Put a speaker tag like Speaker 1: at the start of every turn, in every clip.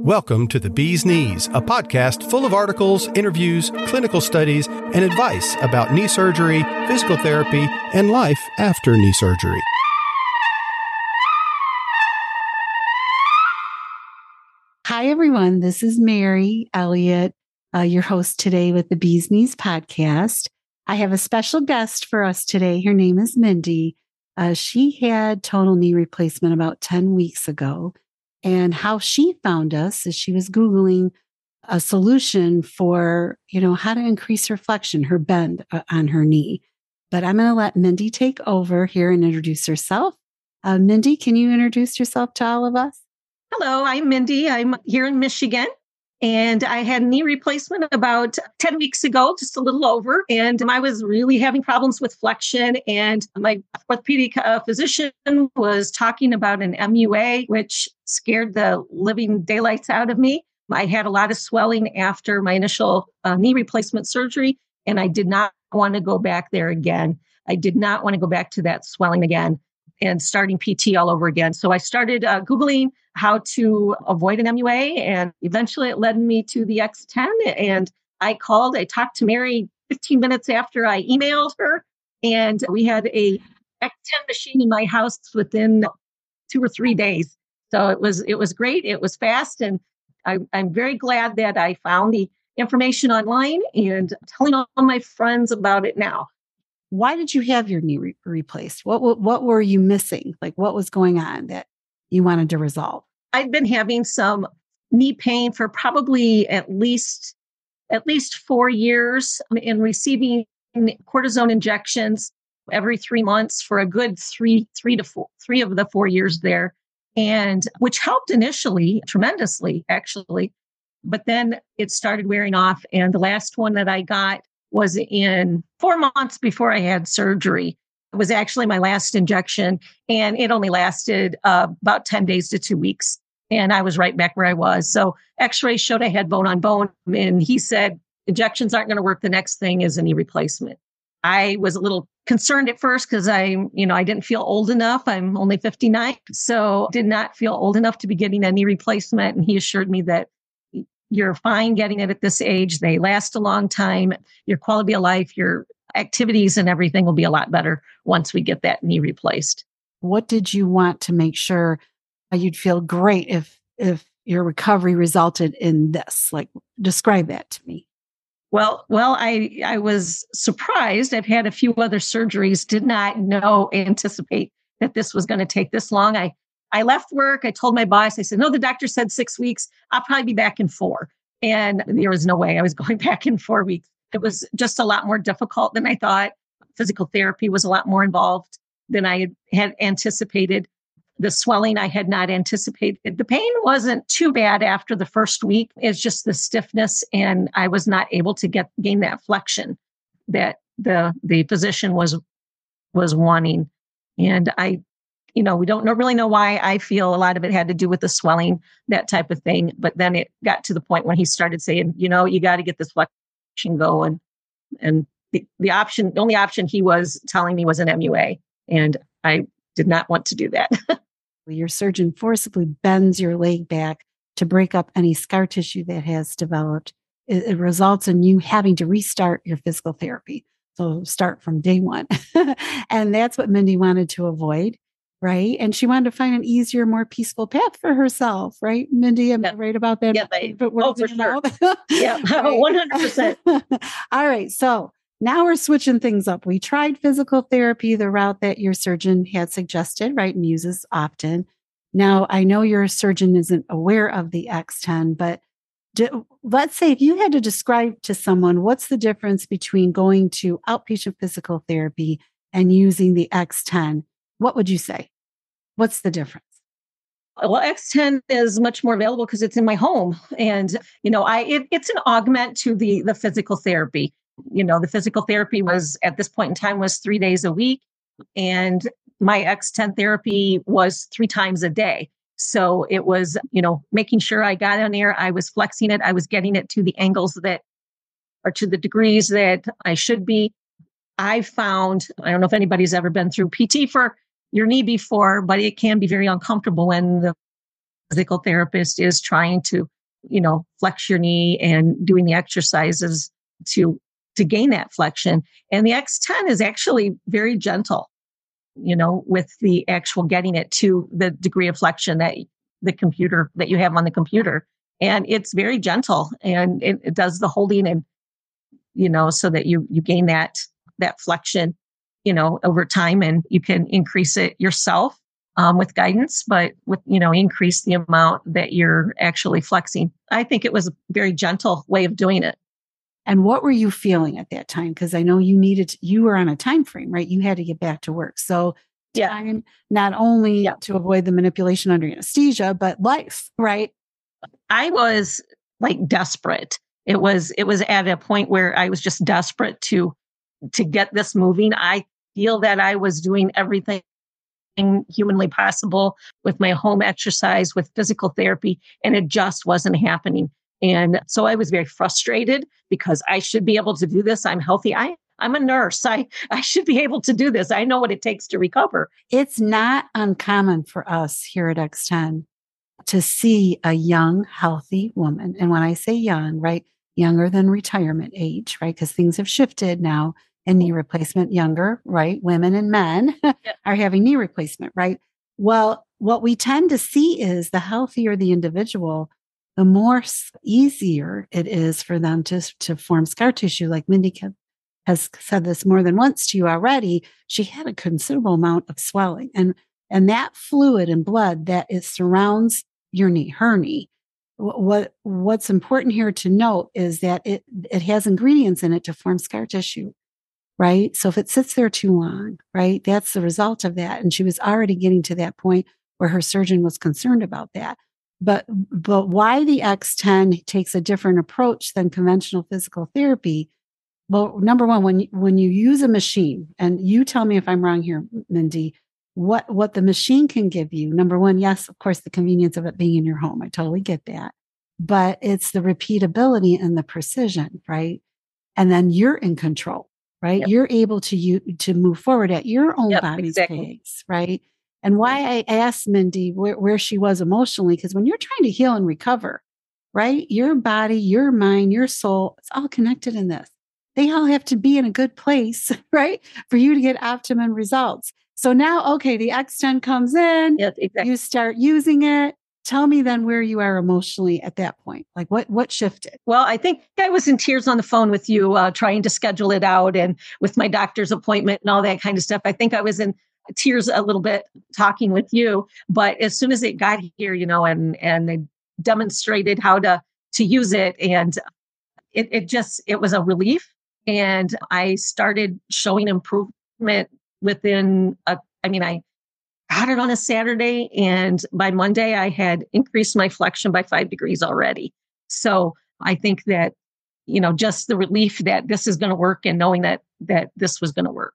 Speaker 1: Welcome to The Bee's Knees, a podcast full of articles, interviews, clinical studies, and advice about knee surgery, physical therapy, and life after knee surgery.
Speaker 2: Hi, everyone. This is Mary Elliott, uh, your host today with the Bee's Knees podcast. I have a special guest for us today. Her name is Mindy. Uh, she had total knee replacement about 10 weeks ago. And how she found us is she was Googling a solution for, you know, how to increase her flexion, her bend uh, on her knee. But I'm going to let Mindy take over here and introduce herself. Uh, Mindy, can you introduce yourself to all of us?
Speaker 3: Hello, I'm Mindy. I'm here in Michigan. And I had knee replacement about 10 weeks ago, just a little over. And I was really having problems with flexion. And my orthopedic uh, physician was talking about an MUA, which scared the living daylights out of me. I had a lot of swelling after my initial uh, knee replacement surgery, and I did not want to go back there again. I did not want to go back to that swelling again and starting PT all over again. So I started uh, Googling how to avoid an MUA, and eventually it led me to the X10. And I called, I talked to Mary 15 minutes after I emailed her, and we had a X10 machine in my house within two or three days. So it was it was great. It was fast, and I, I'm very glad that I found the information online and telling all my friends about it now
Speaker 2: why did you have your knee re- replaced? What, what what were you missing? Like what was going on that you wanted to resolve?
Speaker 3: I'd been having some knee pain for probably at least at least 4 years um, in receiving cortisone injections every 3 months for a good 3 3 to 4 3 of the 4 years there and which helped initially tremendously actually but then it started wearing off and the last one that I got was in four months before I had surgery. It was actually my last injection, and it only lasted uh, about 10 days to two weeks. And I was right back where I was. So x ray showed I had bone on bone. And he said, injections aren't going to work. The next thing is a knee replacement. I was a little concerned at first because I, you know, I didn't feel old enough. I'm only 59. So did not feel old enough to be getting a knee replacement. And he assured me that you're fine getting it at this age. They last a long time. Your quality of life, your activities and everything will be a lot better once we get that knee replaced.
Speaker 2: What did you want to make sure you'd feel great if if your recovery resulted in this? Like describe that to me.
Speaker 3: Well, well, I I was surprised. I've had a few other surgeries, did not know anticipate that this was going to take this long. I I left work. I told my boss, I said, no, the doctor said six weeks. I'll probably be back in four. And there was no way I was going back in four weeks. It was just a lot more difficult than I thought. Physical therapy was a lot more involved than I had anticipated. The swelling I had not anticipated. The pain wasn't too bad after the first week. It's just the stiffness, and I was not able to get gain that flexion that the the physician was was wanting. And I you know, we don't know, really know why. I feel a lot of it had to do with the swelling, that type of thing. But then it got to the point when he started saying, you know, you got to get this flexion going. And the, the option, the only option he was telling me was an MUA. And I did not want to do that.
Speaker 2: your surgeon forcibly bends your leg back to break up any scar tissue that has developed. It, it results in you having to restart your physical therapy. So start from day one. and that's what Mindy wanted to avoid right? And she wanted to find an easier, more peaceful path for herself, right? Mindy, am I right about that?
Speaker 3: Yeah, but oh, for sure. yeah, one hundred percent.
Speaker 2: All right, so now we're switching things up. We tried physical therapy, the route that your surgeon had suggested, right, and uses often. Now, I know your surgeon isn't aware of the X10, but do, let's say if you had to describe to someone what's the difference between going to outpatient physical therapy and using the X10, what would you say? What's the difference?
Speaker 3: Well, X10 is much more available because it's in my home, and you know, I it, it's an augment to the the physical therapy. You know, the physical therapy was at this point in time was three days a week, and my X10 therapy was three times a day. So it was, you know, making sure I got on there, I was flexing it, I was getting it to the angles that or to the degrees that I should be. I found, I don't know if anybody's ever been through PT for your knee before, but it can be very uncomfortable when the physical therapist is trying to, you know, flex your knee and doing the exercises to to gain that flexion. And the X10 is actually very gentle, you know, with the actual getting it to the degree of flexion that the computer that you have on the computer. And it's very gentle and it, it does the holding and, you know, so that you, you gain that, that flexion, you know, over time and you can increase it yourself um, with guidance, but with, you know, increase the amount that you're actually flexing. I think it was a very gentle way of doing it.
Speaker 2: And what were you feeling at that time? Because I know you needed, you were on a time frame, right? You had to get back to work. So yeah. time, not only yeah. to avoid the manipulation under anesthesia, but life, right?
Speaker 3: I was like desperate. It was, it was at a point where I was just desperate to, to get this moving. I feel that I was doing everything humanly possible with my home exercise, with physical therapy, and it just wasn't happening. And so I was very frustrated because I should be able to do this. I'm healthy. I I'm a nurse. I, I should be able to do this. I know what it takes to recover.
Speaker 2: It's not uncommon for us here at X10 to see a young, healthy woman. And when I say young, right, younger than retirement age, right, because things have shifted now and knee replacement younger, right? Women and men yeah. are having knee replacement, right? Well, what we tend to see is the healthier the individual, the more easier it is for them to, to form scar tissue. Like Mindy has said this more than once to you already. She had a considerable amount of swelling and, and that fluid and blood that it surrounds your knee, her knee. What, what's important here to note is that it, it has ingredients in it to form scar tissue right? So if it sits there too long, right, that's the result of that. And she was already getting to that point where her surgeon was concerned about that. But, but why the X10 takes a different approach than conventional physical therapy? Well, number one, when, when you use a machine, and you tell me if I'm wrong here, Mindy, what, what the machine can give you. Number one, yes, of course, the convenience of it being in your home. I totally get that. But it's the repeatability and the precision, right? And then you're in control right? Yep. You're able to you to move forward at your own yep, body's exactly. pace, right? And why I asked Mindy where, where she was emotionally, because when you're trying to heal and recover, right? Your body, your mind, your soul, it's all connected in this. They all have to be in a good place, right? For you to get optimum results. So now, okay, the X10 comes in, yes, exactly. you start using it tell me then where you are emotionally at that point. Like what what shifted?
Speaker 3: Well i think i was in tears on the phone with you uh, trying to schedule it out and with my doctor's appointment and all that kind of stuff. I think i was in tears a little bit talking with you but as soon as it got here you know and and they demonstrated how to to use it and it, it just it was a relief. And i started showing improvement within a i mean i got it on a Saturday. And by Monday, I had increased my flexion by five degrees already. So I think that, you know, just the relief that this is going to work and knowing that, that this was going to work,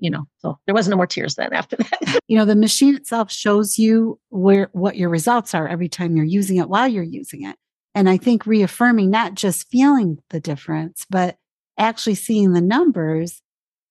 Speaker 3: you know, so there was no more tears then after that.
Speaker 2: you know, the machine itself shows you where, what your results are every time you're using it while you're using it. And I think reaffirming not just feeling the difference, but actually seeing the numbers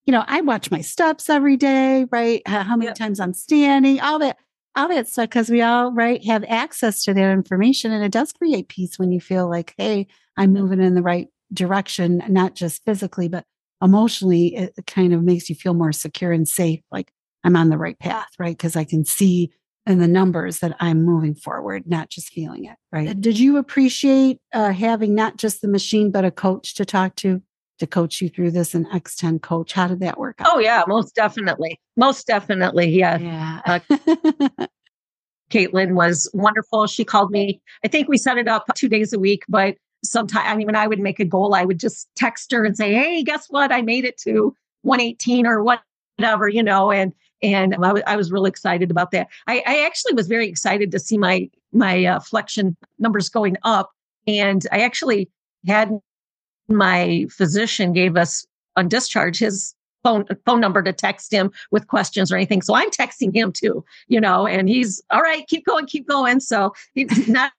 Speaker 2: you know, I watch my steps every day, right? How, many yep. times I'm standing, all that, all that stuff, because we all, right, have access to that information. And it does create peace when you feel like, hey, I'm moving in the right direction, not just physically, but emotionally. It kind of makes you feel more secure and safe, like I'm on the right path, right? Because I can see in the numbers that I'm moving forward, not just feeling it, right? Did you appreciate uh, having not just the machine, but a coach to talk to? To coach you through this, an X10 coach. How did that work
Speaker 3: out? Oh, yeah, most definitely. Most definitely. Yeah. Yeah. Uh, Caitlin was wonderful. She called me. I think we set it up two days a week, but sometimes, I mean, when I would make a goal, I would just text her and say, Hey, guess what? I made it to 118 or whatever, you know, and, and I, w- I was really excited about that. I, I, actually was very excited to see my, my uh, flexion numbers going up. And I actually had my physician gave us on discharge his phone phone number to text him with questions or anything. So I'm texting him too, you know, and he's all right, keep going, keep going. So not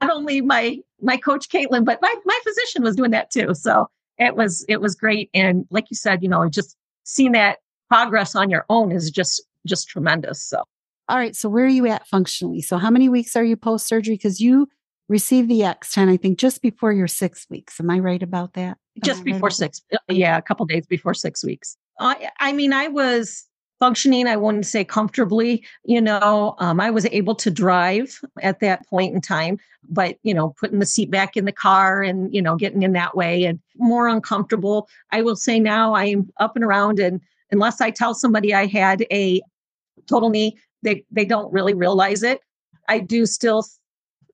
Speaker 3: not only my my coach Caitlin, but my my physician was doing that too. So it was it was great. And like you said, you know, just seeing that progress on your own is just just tremendous. So
Speaker 2: all right, so where are you at functionally? So how many weeks are you post surgery? Because you received the X10, I think, just before your six weeks. Am I right about that? Am
Speaker 3: just
Speaker 2: I
Speaker 3: before
Speaker 2: right
Speaker 3: six. Uh, Yeah, a couple days before six weeks. I, I mean, I was functioning. I wouldn't say comfortably. You know, um, I was able to drive at that point in time, but you know, putting the seat back in the car and you know, getting in that way and more uncomfortable. I will say now I'm up and around, and unless I tell somebody I had a total knee, they they don't really realize it. I do still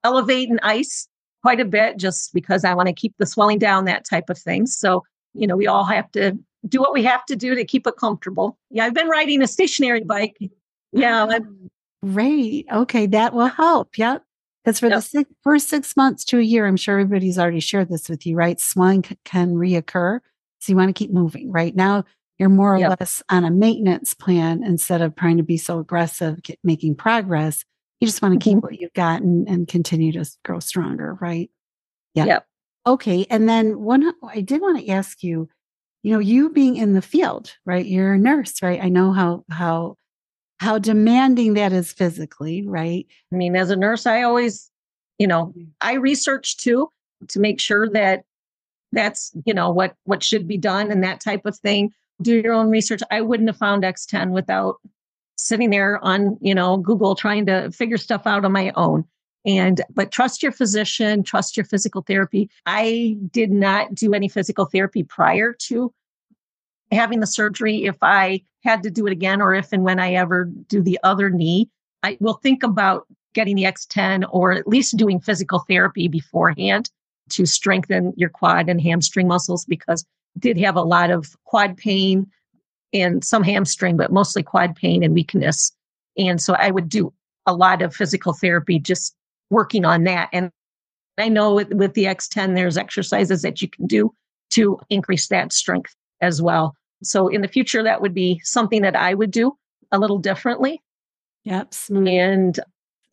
Speaker 3: elevate and ice quite a bit just because I want to keep the swelling down, that type of thing. So, you know, we all have to do what we have to do to keep it comfortable. Yeah, I've been riding a stationary bike. Yeah, ah, I'm,
Speaker 2: Great. Okay, that will help. Yep. Because for
Speaker 3: Yep.
Speaker 2: the six, first six months to a year, I'm sure everybody's already shared this with you, right? Swelling c- can reoccur. So you want to keep moving, right? Now you're more or
Speaker 3: Yep.
Speaker 2: less on a maintenance plan instead of trying to be so aggressive, get, making progress. You just want to keep
Speaker 3: Mhm.
Speaker 2: what you've got and, and continue to grow stronger, right? Yeah.
Speaker 3: Yep.
Speaker 2: Okay. And then one, I did want to ask you, you know, you being in the field, right? You're a nurse, right? I know how, how, how demanding that is physically, right?
Speaker 3: I mean, as a nurse, I always, you know, I research too to make sure that that's, you know, what what should be done and that type of thing. Do your own research. I wouldn't have found X10 without sitting there on, you know, Google trying to figure stuff out on my own. And but trust your physician, trust your physical therapy. I did not do any physical therapy prior to having the surgery. If I had to do it again, or if and when I ever do the other knee, I will think about getting the X10 or at least doing physical therapy beforehand to strengthen your quad and hamstring muscles because I did have a lot of quad pain and some hamstring, but mostly quad pain and weakness. And so I would do a lot of physical therapy just working on that. And I know with, with the X10, there's exercises that you can do to increase that strength as well. So in the future, that would be something that I would do a little differently.
Speaker 2: Yep. smooth.
Speaker 3: And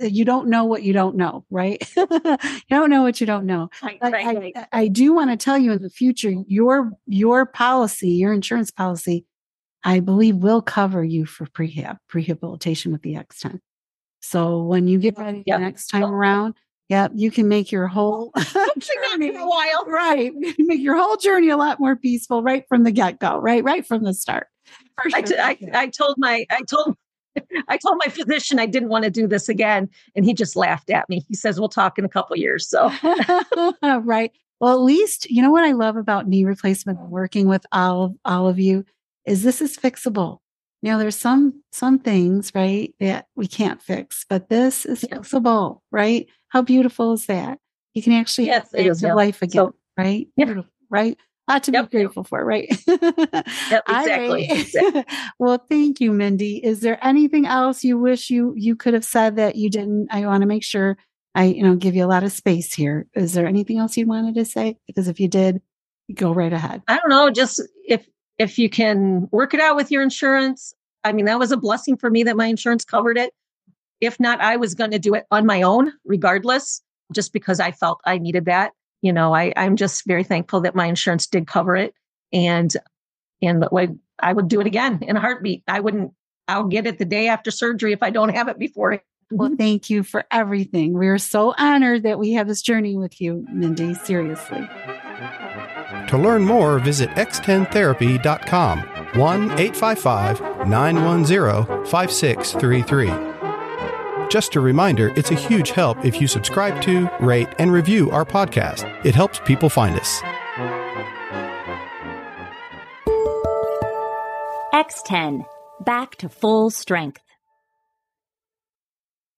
Speaker 3: uh,
Speaker 2: You don't know what you don't know, right? you don't know what you don't know.
Speaker 3: I,
Speaker 2: But I, I do want to tell you in the future, your your policy, your insurance policy, I believe will cover you for prehab, rehabilitation with the X10. So when you get ready
Speaker 3: Yep.
Speaker 2: the next time around, yep, you can make your whole
Speaker 3: journey a while.
Speaker 2: right, make your whole journey a lot more peaceful right from the get go, right, right from the start. For
Speaker 3: I,
Speaker 2: sure.
Speaker 3: t- I, I told my I told I told my physician I didn't want to do this again, and he just laughed at me. He says we'll talk in a couple years. So
Speaker 2: right. Well, at least you know what I love about knee replacement and working with all of, all of you is this is fixable. You know, there's some some things, right, that we can't fix, but this is
Speaker 3: Yeah.
Speaker 2: fixable, right? How beautiful is that? You can actually
Speaker 3: Yes, it is,
Speaker 2: active
Speaker 3: yeah.
Speaker 2: life again,
Speaker 3: So-
Speaker 2: right?
Speaker 3: Yeah.
Speaker 2: Beautiful, right? Lot to
Speaker 3: Yep.
Speaker 2: be grateful for, right?
Speaker 3: Yep, exactly,
Speaker 2: right.
Speaker 3: exactly.
Speaker 2: well, thank you, Mindy. Is there anything else you wish you you could have said that you didn't? I want to make sure I, you know, give you a lot of space here. Is there anything else you wanted to say? Because if you did, go right ahead.
Speaker 3: I don't know. Just if if you can work it out with your insurance. I mean, that was a blessing for me that my insurance covered it. If not, I was going to do it on my own, regardless, just because I felt I needed that. You know, I, I'm just very thankful that my insurance did cover it, and and way I would do it again in a heartbeat. I wouldn't. I'll get it the day after surgery if I don't have it before.
Speaker 2: Well, thank you for everything. We're so honored that we have this journey with you, Mindy. Seriously.
Speaker 1: To learn more, visit x10therapy.com 1 855 910 5633. Just a reminder, it's a huge help if you subscribe to, rate, and review our podcast. It helps people find us.
Speaker 4: X10, back to full strength.